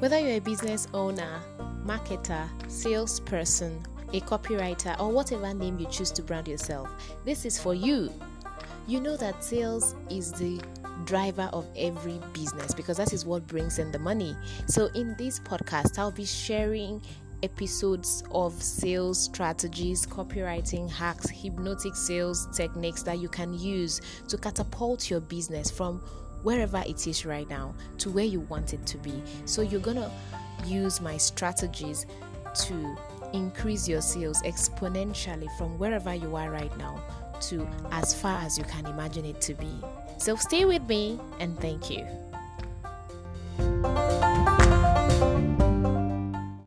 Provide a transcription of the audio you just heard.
Whether you're a business owner, marketer, salesperson, a copywriter, or whatever name you choose to brand yourself, this is for you. You know that sales is the driver of every business because that is what brings in the money. So, in this podcast, I'll be sharing episodes of sales strategies, copywriting hacks, hypnotic sales techniques that you can use to catapult your business from wherever it is right now to where you want it to be. So, you're gonna use my strategies to increase your sales exponentially from wherever you are right now to as far as you can imagine it to be. So, stay with me and thank you.